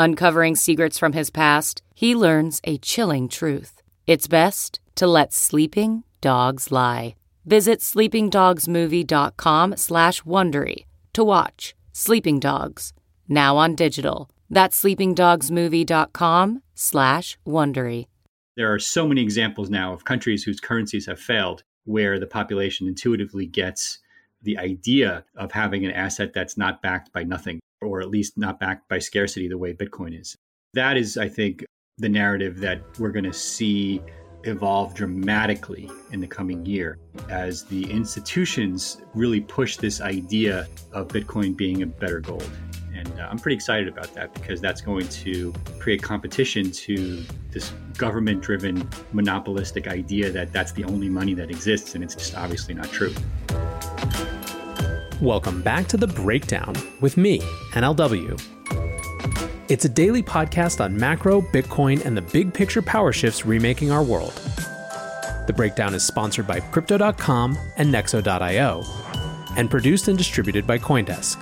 Uncovering secrets from his past, he learns a chilling truth. It's best to let sleeping dogs lie. Visit sleepingdogsmovie.com slash Wondery to watch Sleeping Dogs, now on digital. That's sleepingdogsmovie.com slash Wondery. There are so many examples now of countries whose currencies have failed where the population intuitively gets the idea of having an asset that's not backed by nothing, or at least not backed by scarcity the way Bitcoin is. That is, I think, the narrative that we're going to see evolve dramatically in the coming year as the institutions really push this idea of Bitcoin being a better gold. And uh, I'm pretty excited about that because that's going to create competition to this government driven monopolistic idea that that's the only money that exists. And it's just obviously not true. Welcome back to The Breakdown with me, NLW. It's a daily podcast on macro, Bitcoin, and the big picture power shifts remaking our world. The breakdown is sponsored by Crypto.com and Nexo.io and produced and distributed by Coindesk.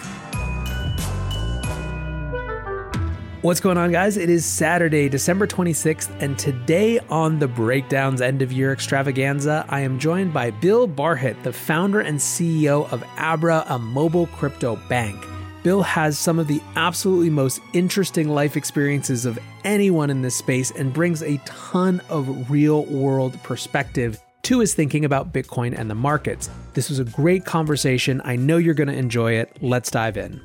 What's going on, guys? It is Saturday, December 26th, and today on the Breakdown's end of year extravaganza, I am joined by Bill Barhydt, the founder and CEO of Abra, a mobile crypto bank. Bill has some of the absolutely most interesting life experiences of anyone in this space and brings a ton of real world perspective to his thinking about Bitcoin and the markets. This was a great conversation. I know you're going to enjoy it. Let's dive in.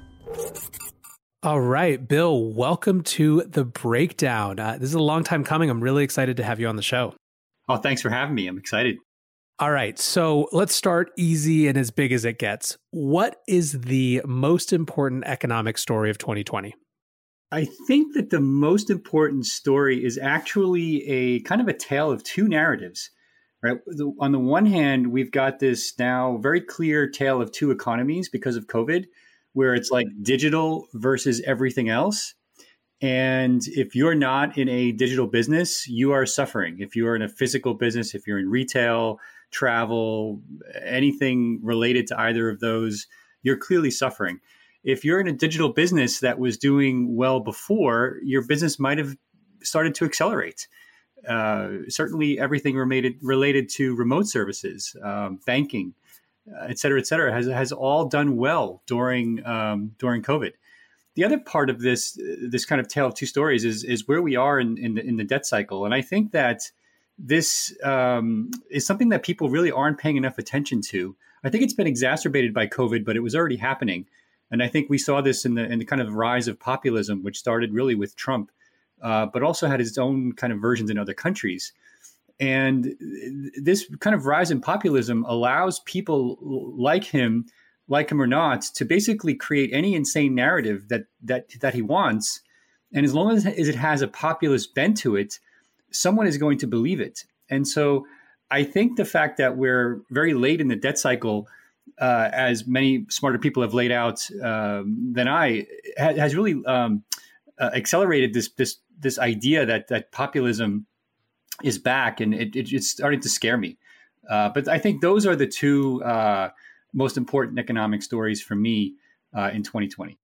All right, Bill, welcome to the breakdown. Uh, this is a long time coming. I'm really excited to have you on the show. Oh, thanks for having me. I'm excited. All right. So let's start easy and as big as it gets. What is the most important economic story of 2020? I think that the most important story is actually a kind of a tale of two narratives. Right. On the one hand, we've got this now very clear tale of two economies because of COVID, where it's like digital versus everything else. And if you're not in a digital business, you are suffering. If you are in a physical business, if you're in retail, travel, anything related to either of those, you're clearly suffering. If you're in a digital business that was doing well before, your business might have started to accelerate. Uh, certainly, everything related related to remote services, um, banking, et cetera, et cetera, has has all done well during um, during COVID. The other part of this this kind of tale of two stories is is where we are in in the, in the debt cycle, and I think that this um, is something that people really aren't paying enough attention to. I think it's been exacerbated by COVID, but it was already happening. And I think we saw this in the, in the kind of rise of populism, which started really with Trump, uh, but also had its own kind of versions in other countries. And this kind of rise in populism allows people like him, like him or not, to basically create any insane narrative that that that he wants. And as long as it has a populist bent to it, someone is going to believe it. And so I think the fact that we're very late in the debt cycle, uh, as many smarter people have laid out um, than I, ha- has really um, uh, accelerated this this this idea that that populism is back, and it, it, it's starting to scare me. Uh, but I think those are the two uh, most important economic stories for me uh, in 2020.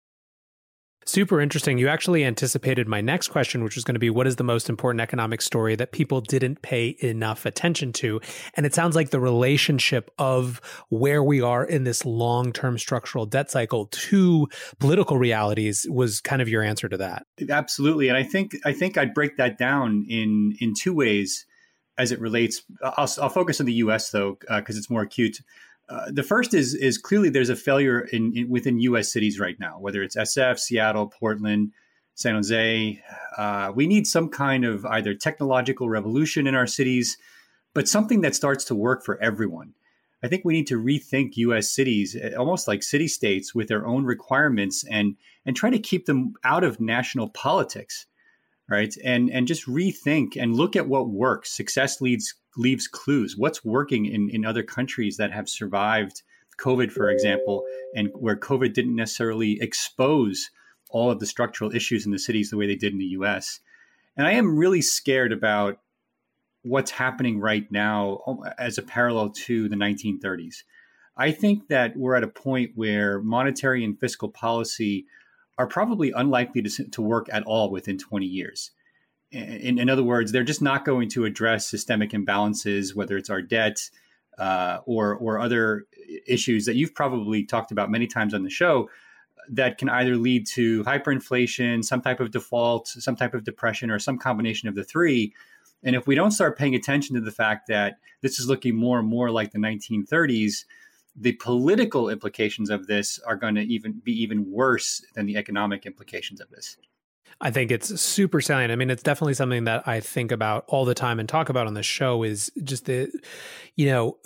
Super interesting. You actually anticipated my next question, which was going to be what is the most important economic story that people didn't pay enough attention to? And it sounds like the relationship of where we are in this long term structural debt cycle to political realities was kind of your answer to that. Absolutely. And I think I think I'd break that down in in two ways as it relates. I'll, I'll focus on the US though, because uh, it's more acute. Uh, the first is is clearly there's a failure in, in, within U.S. cities right now, whether it's SF, Seattle, Portland, San Jose. Uh, we need some kind of either technological revolution in our cities, but something that starts to work for everyone. I think we need to rethink U.S. cities, eh, almost like city states, with their own requirements and and try to keep them out of national politics, right? And and just rethink and look at what works. Success leads leaves clues. What's working in, in other countries that have survived COVID, for example, and where COVID didn't necessarily expose all of the structural issues in the cities the way they did in the US. And I am really scared about what's happening right now um, as a parallel to the 1930s. I think that we're at a point where monetary and fiscal policy are probably unlikely to, to work at all within 20 years in, in, other words, they're just not going to address systemic imbalances, whether it's our debt uh, or or other issues that you've probably talked about many times on the show that can either lead to hyperinflation, some type of default, some type of depression, or some combination of the three. And if we don't start paying attention to the fact that this is looking more and more like the 1930s, the political implications of this are going to even be even worse than the economic implications of this. I think it's super salient. I mean, it's definitely something that I think about all the time and talk about on the show is just the, you know,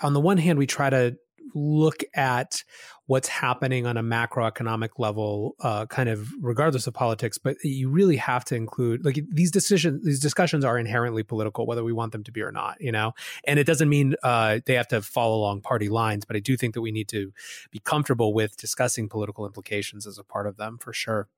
on the one hand, we try to look at what's happening on a macroeconomic level, uh, kind of regardless of politics, but you really have to include like these decisions, these discussions are inherently political, whether we want them to be or not, you know? And it doesn't mean uh, they have to follow along party lines, but I do think that we need to be comfortable with discussing political implications as a part of them for sure.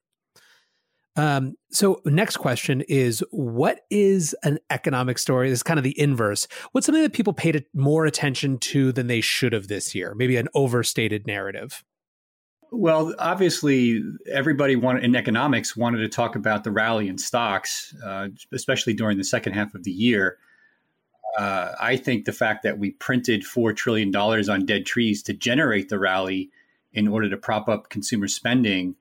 Um, so next question is what is an economic story? This is kind of the inverse. What's something that people paid more attention to than they should have this year? Maybe an overstated narrative. Well, obviously, everybody wanted in economics wanted to talk about the rally in stocks, uh, especially during the second half of the year. Uh, I think the fact that we printed four trillion dollars on dead trees to generate the rally in order to prop up consumer spending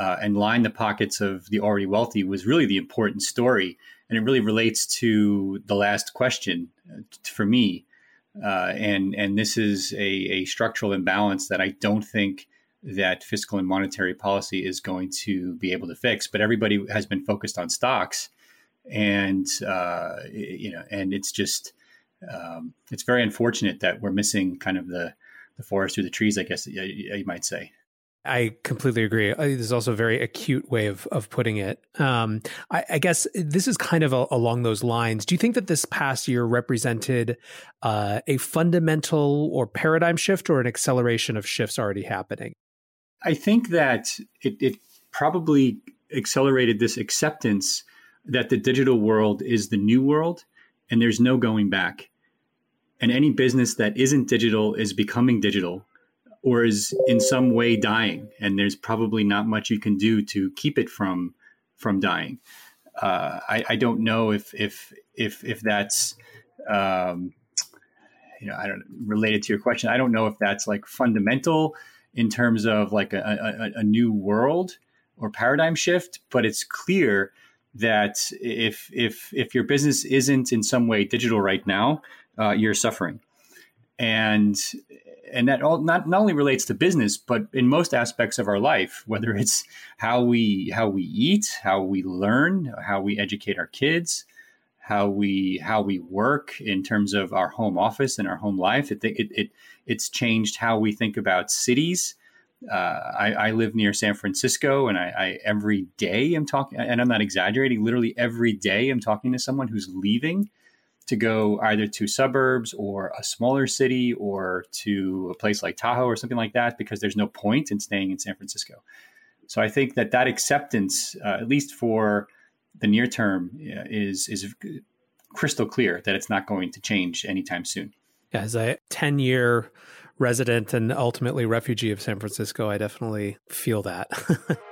uh, and line the pockets of the already wealthy was really the important story. And it really relates to the last question uh, for me. Uh, and, and this is a, a structural imbalance that I don't think that fiscal and monetary policy is going to be able to fix. But everybody has been focused on stocks, and uh, you know, and it's just um, it's very unfortunate that we're missing kind of the the forest through the trees. I guess you, you might say. I completely agree. Uh, There's also a very acute way of of putting it. Um, I, I, guess this is kind of a, along those lines. Do you think that this past year represented uh, a fundamental or paradigm shift, or an acceleration of shifts already happening? I think that it, it probably accelerated this acceptance that the digital world is the new world, and there's no going back. And any business that isn't digital is becoming digital or is in some way dying, and there's probably not much you can do to keep it from from dying. Uh, I, I, don't know if if if if that's um, you know I don't related to your question. I don't know if that's like fundamental in terms of like a, a, a new world or paradigm shift, but it's clear that if if if your business isn't in some way digital right now, uh, you're suffering. And and that all not, not only relates to business but in most aspects of our life whether it's how we how we eat how we learn how we educate our kids how we how we work in terms of our home office and our home life it it, it it's changed how we think about cities uh, I, I, live near San Francisco, and I, I every day am talking, and I'm not exaggerating. Literally every day, I'm talking to someone who's leaving to go either to suburbs or a smaller city or to a place like Tahoe or something like that because there's no point in staying in San Francisco. So I think that that acceptance, uh, at least for the near term, uh, is is crystal clear that it's not going to change anytime soon. Yeah, as a ten year resident and ultimately refugee of San Francisco, I definitely feel that.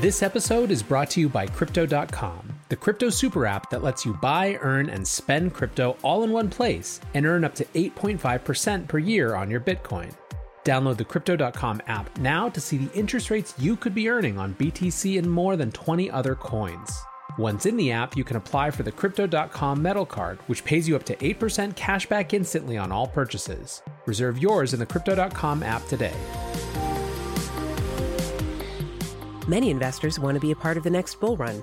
This episode is brought to you by Crypto.com, the crypto super app that lets you buy, earn, and spend crypto all in one place and earn up to 8.5% per year on your Bitcoin. Download the Crypto.com app now to see the interest rates you could be earning on BTC and more than 20 other coins. Once in the app, you can apply for the Crypto.com Metal Card, which pays you up to 8% cash back instantly on all purchases. Reserve yours in the Crypto.com app today. Many investors want to be a part of the next bull run.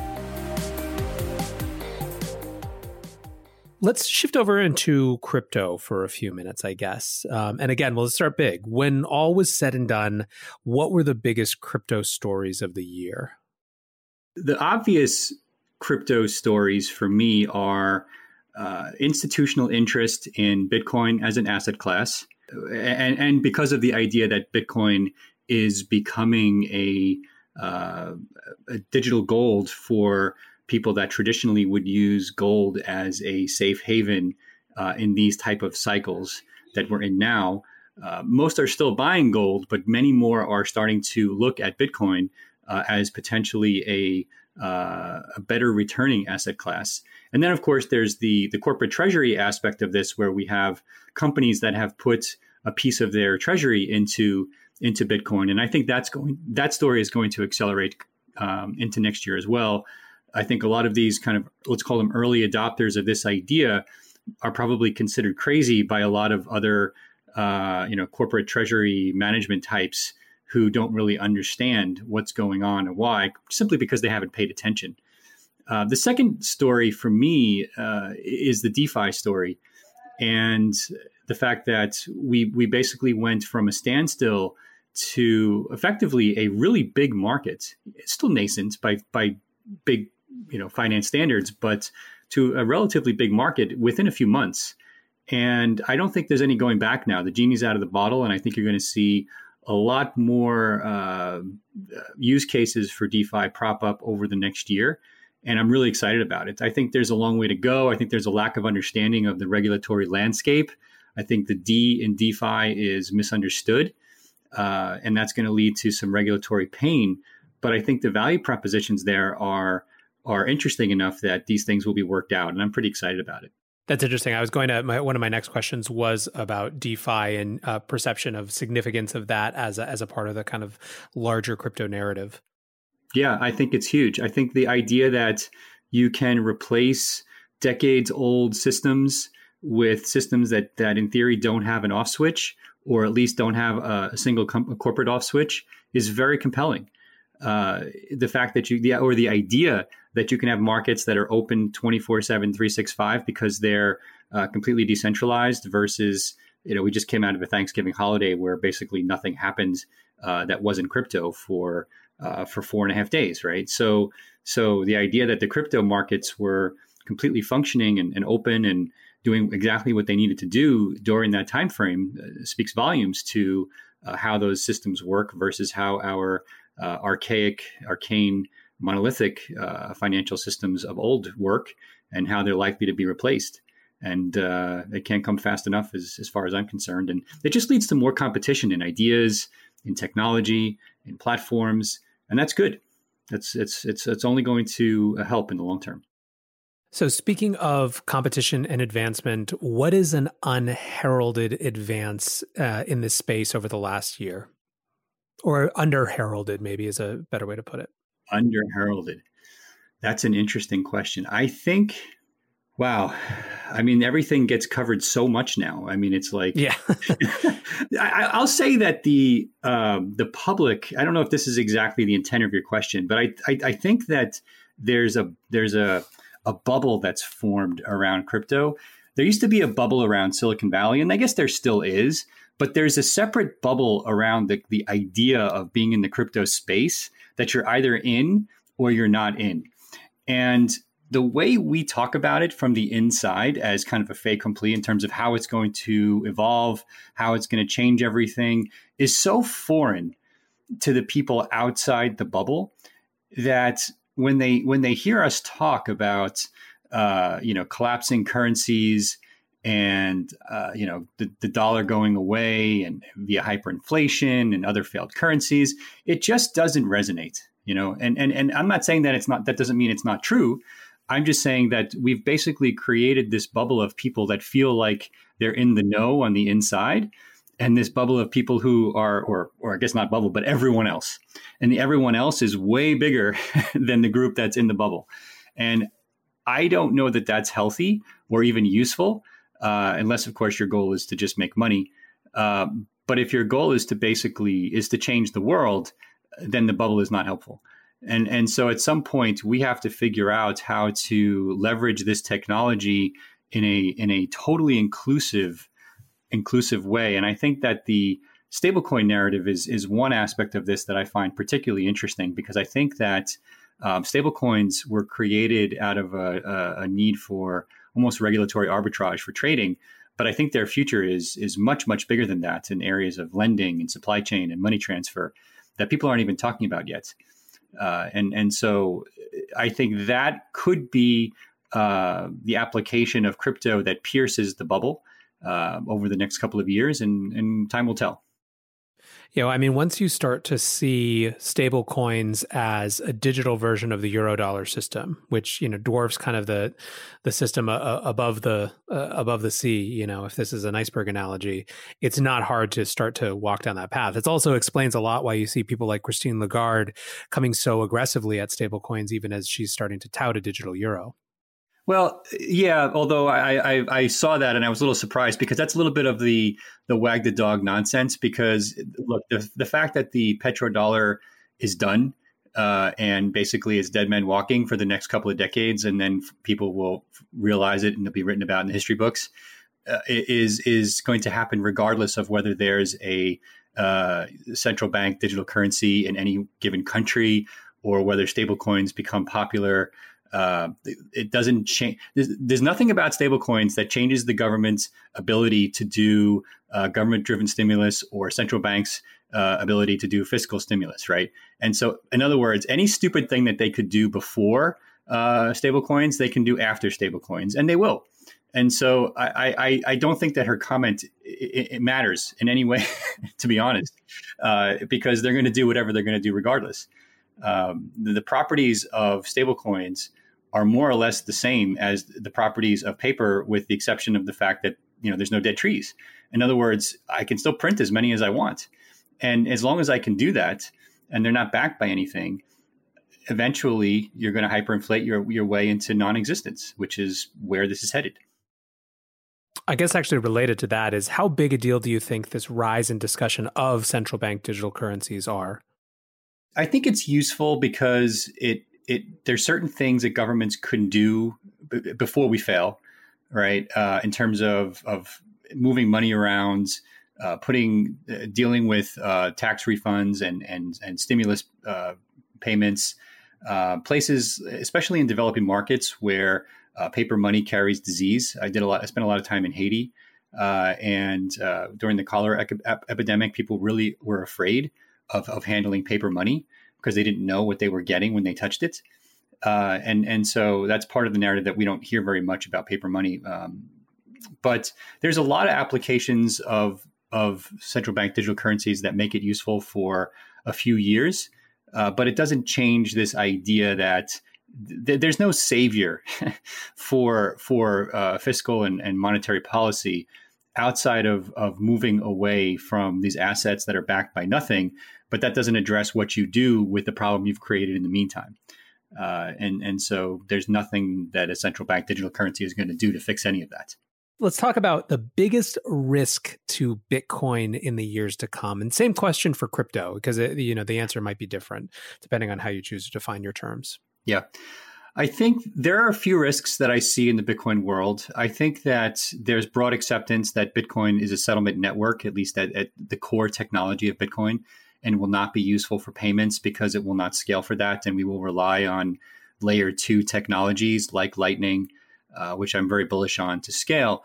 Let's shift over into crypto for a few minutes, I guess. Um, and again, we'll start big. When all was said and done, what were the biggest crypto stories of the year? The obvious crypto stories for me are uh, institutional interest in Bitcoin as an asset class. And, and because of the idea that Bitcoin is becoming a uh, a digital gold for people that traditionally would use gold as a safe haven uh, in these type of cycles that we're in now. Uh, most are still buying gold, but many more are starting to look at Bitcoin uh, as potentially a, uh, a better returning asset class. And then, of course, there's the the corporate treasury aspect of this, where we have companies that have put a piece of their treasury into into Bitcoin, and I think that's going that story is going to accelerate um, into next year as well. I think a lot of these kind of let's call them early adopters of this idea are probably considered crazy by a lot of other uh, you know corporate treasury management types who don't really understand what's going on and why, simply because they haven't paid attention. Uh, the second story for me uh, is the DeFi story, and the fact that we we basically went from a standstill to effectively a really big market. It's still nascent by by big you know finance standards, but to a relatively big market within a few months. And I don't think there's any going back now. The genie's out of the bottle, and I think you're going to see a lot more uh, use cases for DeFi prop up over the next year. And I'm really excited about it. I think there's a long way to go. I think there's a lack of understanding of the regulatory landscape. I think the D in DeFi is misunderstood uh, and that's going to lead to some regulatory pain. But I think the value propositions there are are interesting enough that these things will be worked out, and I'm pretty excited about it. That's interesting. I was going to my, one of my next questions was about DeFi and uh, perception of significance of that as a, as a part of the kind of larger crypto narrative. Yeah, I think it's huge. I think the idea that you can replace decades old systems with systems that that in theory don't have an off switch or at least don't have a, a single com- corporate off switch is very compelling. Uh, the fact that you, the, or the idea that you can have markets that are open 24 7, 365 because they're uh, completely decentralized versus, you know, we just came out of a Thanksgiving holiday where basically nothing happened uh, that wasn't crypto for, uh, for four and a half days, right? So, so the idea that the crypto markets were completely functioning and, and open and, doing exactly what they needed to do during that time frame uh, speaks volumes to uh, how those systems work versus how our uh, archaic, arcane, monolithic uh, financial systems of old work and how they're likely to be replaced. And uh, it can't come fast enough, as, as far as I'm concerned. And it just leads to more competition in ideas, in technology, in platforms, and that's good. That's it's it's it's only going to help in the long term. So, speaking of competition and advancement, what is an unheralded advance uh, in this space over the last year? Or underheralded, maybe is a better way to put it. Underheralded. That's an interesting question. I think, wow. I mean, everything gets covered so much now. I mean, it's like, yeah. I, will say that the um, the public. I don't know if this is exactly the intent of your question, but I, I, I think that there's a there's a a bubble that's formed around crypto. There used to be a bubble around Silicon Valley, and I guess there still is, but there's a separate bubble around the, the idea of being in the crypto space that you're either in or you're not in. And the way we talk about it from the inside as kind of a fait accompli in terms of how it's going to evolve, how it's going to change everything is so foreign to the people outside the bubble that when they when they hear us talk about uh, you know collapsing currencies and uh, you know the, the dollar going away and via hyperinflation and other failed currencies, it just doesn't resonate. You know, and and and I'm not saying that it's not that doesn't mean it's not true. I'm just saying that we've basically created this bubble of people that feel like they're in the know on the inside, and this bubble of people who are, or or I guess not bubble, but everyone else, and everyone else is way bigger than the group that's in the bubble, and I don't know that that's healthy or even useful, uh, unless of course your goal is to just make money. Uh, but if your goal is to basically is to change the world, then the bubble is not helpful. And and so at some point we have to figure out how to leverage this technology in a in a totally inclusive inclusive way. And I think that the stablecoin narrative is is one aspect of this that I find particularly interesting because I think that um, stablecoins were created out of a, a, a, need for almost regulatory arbitrage for trading. But I think their future is is much much bigger than that in areas of lending and supply chain and money transfer that people aren't even talking about yet. Uh, and and so I think that could be uh, the application of crypto that pierces the bubble uh, over the next couple of years, and, and time will tell. You know, I mean, once you start to see stable coins as a digital version of the eurodollar system, which you know dwarfs kind of the the system uh, uh above the uh, above the sea. You know, if this is an iceberg analogy, it's not hard to start to walk down that path. It also explains a lot why you see people like Christine Lagarde coming so aggressively at stable coins, even as she's starting to tout a digital euro. Well, yeah. Although I, I, I, saw that and I was a little surprised because that's a little bit of the the wag the dog nonsense. Because look, the the fact that the petrodollar is done uh, and basically is dead men walking for the next couple of decades, and then people will realize it and it'll be written about in the history books. Uh, is is going to happen regardless of whether there's a uh, central bank digital currency in any given country or whether stablecoins become popular uh, it doesn't change. There's, there's, nothing about stablecoins that changes the government's ability to do uh, government-driven stimulus or central banks' uh, ability to do fiscal stimulus, right? And so, in other words, any stupid thing that they could do before uh, stablecoins, they can do after stablecoins, and they will. And so, I, I, I don't think that her comment it, it matters in any way, to be honest, uh, because they're going to do whatever they're going to do regardless. Um, the, the properties of stablecoins are more or less the same as the properties of paper, with the exception of the fact that you know there's no dead trees. In other words, I can still print as many as I want, and as long as I can do that, and they're not backed by anything, eventually you're going to hyperinflate your your way into non-existence, which is where this is headed. I guess actually related to that is how big a deal do you think this rise in discussion of central bank digital currencies are? I think it's useful because it it there's certain things that governments can do b- before we fail, right? Uh, in terms of of moving money around, uh, putting uh, dealing with uh, tax refunds and and and stimulus uh, payments, uh, places especially in developing markets where paper money carries disease. I did a lot. I spent a lot of time in Haiti. and during the cholera ep- epidemic, people really were afraid of, of handling paper money because they didn't know what they were getting when they touched it. Uh, and and so that's part of the narrative that we don't hear very much about paper money. Um, but there's a lot of applications of of central bank digital currencies that make it useful for a few years, uh, but it doesn't change this idea that th- there's no savior for for uh, fiscal and, and monetary policy outside of of moving away from these assets that are backed by nothing but that doesn't address what you do with the problem you've created in the meantime. Uh, and and so there's nothing that a central bank digital currency is going to do to fix any of that. Let's talk about the biggest risk to Bitcoin in the years to come. And same question for crypto because it, you know the answer might be different depending on how you choose to define your terms. Yeah. I think there are a few risks that I see in the Bitcoin world. I think that there's broad acceptance that Bitcoin is a settlement network, at least at, at the core technology of Bitcoin and will not be useful for payments because it will not scale for that. And we will rely on layer two technologies like Lightning, uh, which I'm very bullish on to scale.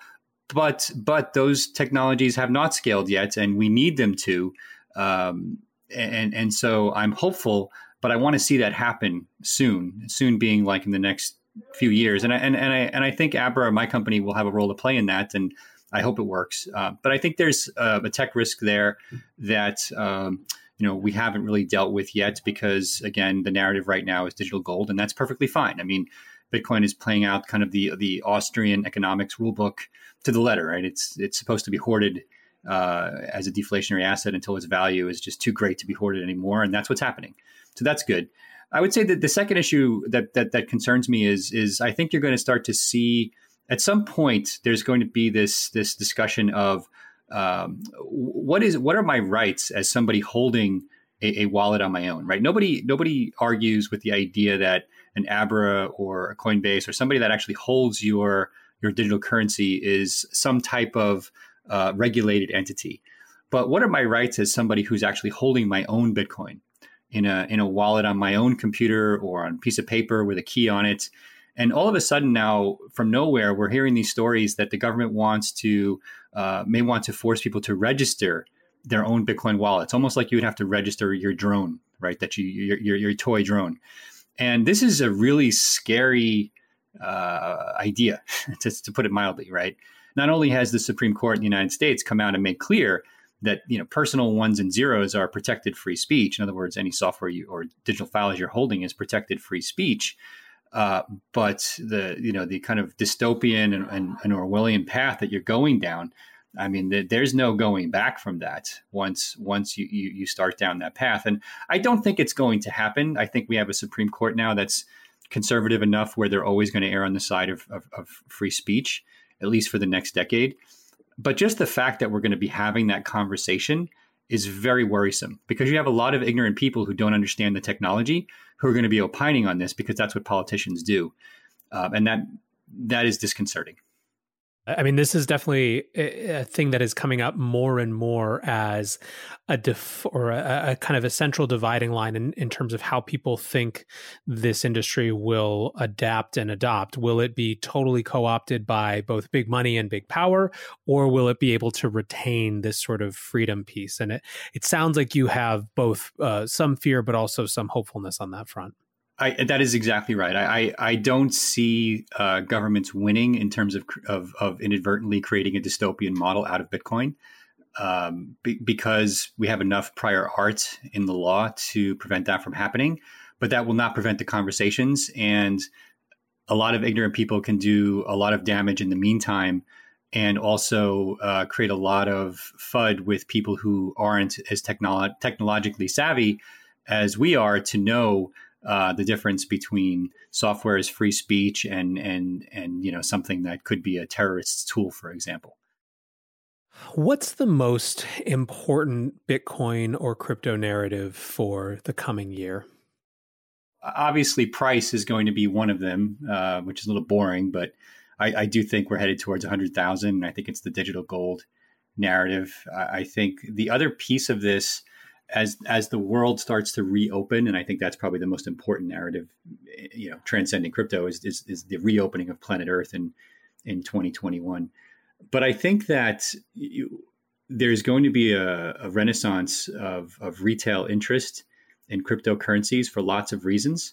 But but those technologies have not scaled yet, and we need them to. Um, and and so I'm hopeful, but I want to see that happen soon. Soon being like in the next few years, and I, and and I and I think Abra, my company, will have a role to play in that, and I hope it works. Uh, but I think there's uh, a tech risk there that. Um, you know we haven't really dealt with yet because again the narrative right now is digital gold and that's perfectly fine. I mean bitcoin is playing out kind of the the austrian economics rulebook to the letter right? It's it's supposed to be hoarded uh, as a deflationary asset until its value is just too great to be hoarded anymore and that's what's happening. So that's good. I would say that the second issue that that, that concerns me is is i think you're going to start to see at some point there's going to be this this discussion of um, what is what are my rights as somebody holding a, a, wallet on my own, right? Nobody nobody argues with the idea that an Abra or a Coinbase or somebody that actually holds your your digital currency is some type of uh, regulated entity. But what are my rights as somebody who's actually holding my own Bitcoin in a in a wallet on my own computer or on a piece of paper with a key on it? And all of a sudden now, from nowhere, we're hearing these stories that the government wants to uh, may want to force people to register their own Bitcoin wallet. It's almost like you would have to register your drone, right? That you your your, your toy drone. And this is a really scary uh, idea, to, to put it mildly, right? Not only has the Supreme Court in the United States come out and made clear that you know personal ones and zeros are protected free speech. In other words, any software you, or digital files you're holding is protected free speech. Uh, but the you know the kind of dystopian and, and, and, Orwellian path that you're going down, I mean, the, there's no going back from that once once you, you, you start down that path. And I don't think it's going to happen. I think we have a Supreme Court now that's conservative enough where they're always going to err on the side of, of, of free speech, at least for the next decade. But just the fact that we're going to be having that conversation is very worrisome because you have a lot of ignorant people who don't understand the technology who are going to be opining on this because that's what politicians do, uh, and that that is disconcerting. I mean, this is definitely a thing that is coming up more and more as a def- or a, a, kind of a central dividing line in, in terms of how people think this industry will adapt and adopt. Will it be totally co opted by both big money and big power, or will it be able to retain this sort of freedom piece? And it, it sounds like you have both uh, some fear, but also some hopefulness on that front. I, that is exactly right. I, I, I don't see uh, governments winning in terms of, of, of, inadvertently creating a dystopian model out of Bitcoin um, be, because we have enough prior art in the law to prevent that from happening. But that will not prevent the conversations. And a lot of ignorant people can do a lot of damage in the meantime and also uh, create a lot of FUD with people who aren't as technolo- technologically savvy as we are to know uh, the difference between software as free speech and and and you know something that could be a terrorist's tool, for example. What's the most important Bitcoin or crypto narrative for the coming year? Obviously, price is going to be one of them, uh, which is a little boring, but I, I do think we're headed towards 100,000. I think it's the digital gold narrative. I, I think the other piece of this as as the world starts to reopen, and I think that's probably the most important narrative, you know, transcending crypto is is, is the reopening of planet Earth in in 2021. But I think that you, there's going to be a, a renaissance of, of retail interest in cryptocurrencies for lots of reasons.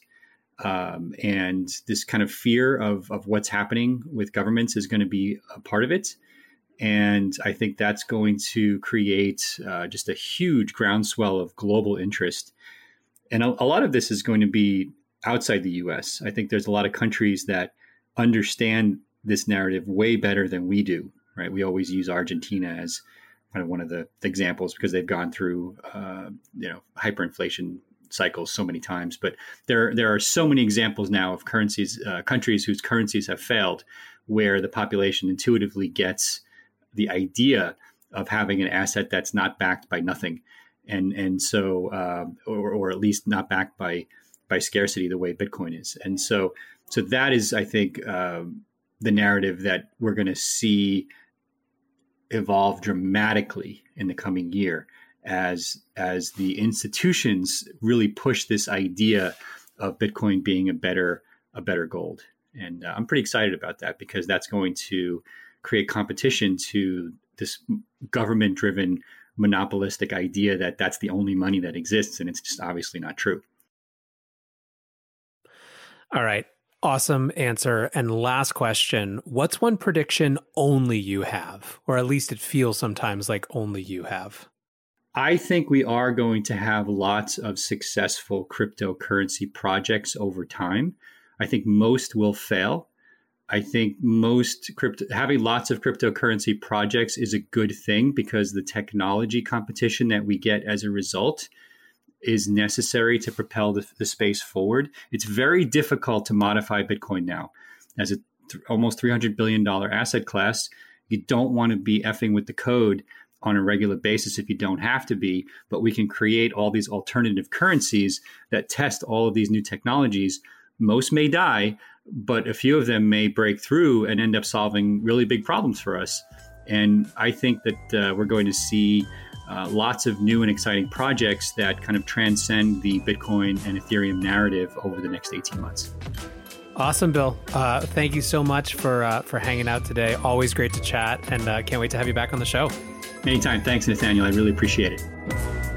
Um, and this kind of fear of, of what's happening with governments is going to be a part of it. And I think that's going to create uh, just a huge groundswell of global interest. And a, a, lot of this is going to be outside the US. I think there's a lot of countries that understand this narrative way better than we do, right? We always use Argentina as kind of one of the, examples because they've gone through, uh, you know, hyperinflation cycles so many times. But there, there are so many examples now of currencies, uh, countries whose currencies have failed, where the population intuitively gets the idea of having an asset that's not backed by nothing, and and so uh, or, or at least not backed by by scarcity the way Bitcoin is, and so so that is I think uh, the narrative that we're going to see evolve dramatically in the coming year as as the institutions really push this idea of Bitcoin being a better a better gold. And uh, I'm pretty excited about that because that's going to create competition to this government driven monopolistic idea that that's the only money that exists. And it's just obviously not true. All right. Awesome answer. And last question What's one prediction only you have, or at least it feels sometimes like only you have? I think we are going to have lots of successful cryptocurrency projects over time. I think most will fail. I think most crypto having lots of cryptocurrency projects is a good thing because the technology competition that we get as a result is necessary to propel the, the space forward. It's very difficult to modify Bitcoin now as a th- almost $300 billion asset class. You don't want to be effing with the code on a regular basis if you don't have to be, but we can create all these alternative currencies that test all of these new technologies. Most may die, but a few of them may break through and end up solving really big problems for us. And I think that uh, we're going to see uh, lots of new and exciting projects that kind of transcend the Bitcoin and Ethereum narrative over the next 18 months. Awesome, Bill. Uh, thank you so much for uh, for hanging out today. Always great to chat, and uh, can't wait to have you back on the show. Anytime. Thanks, Nathaniel. I really appreciate it.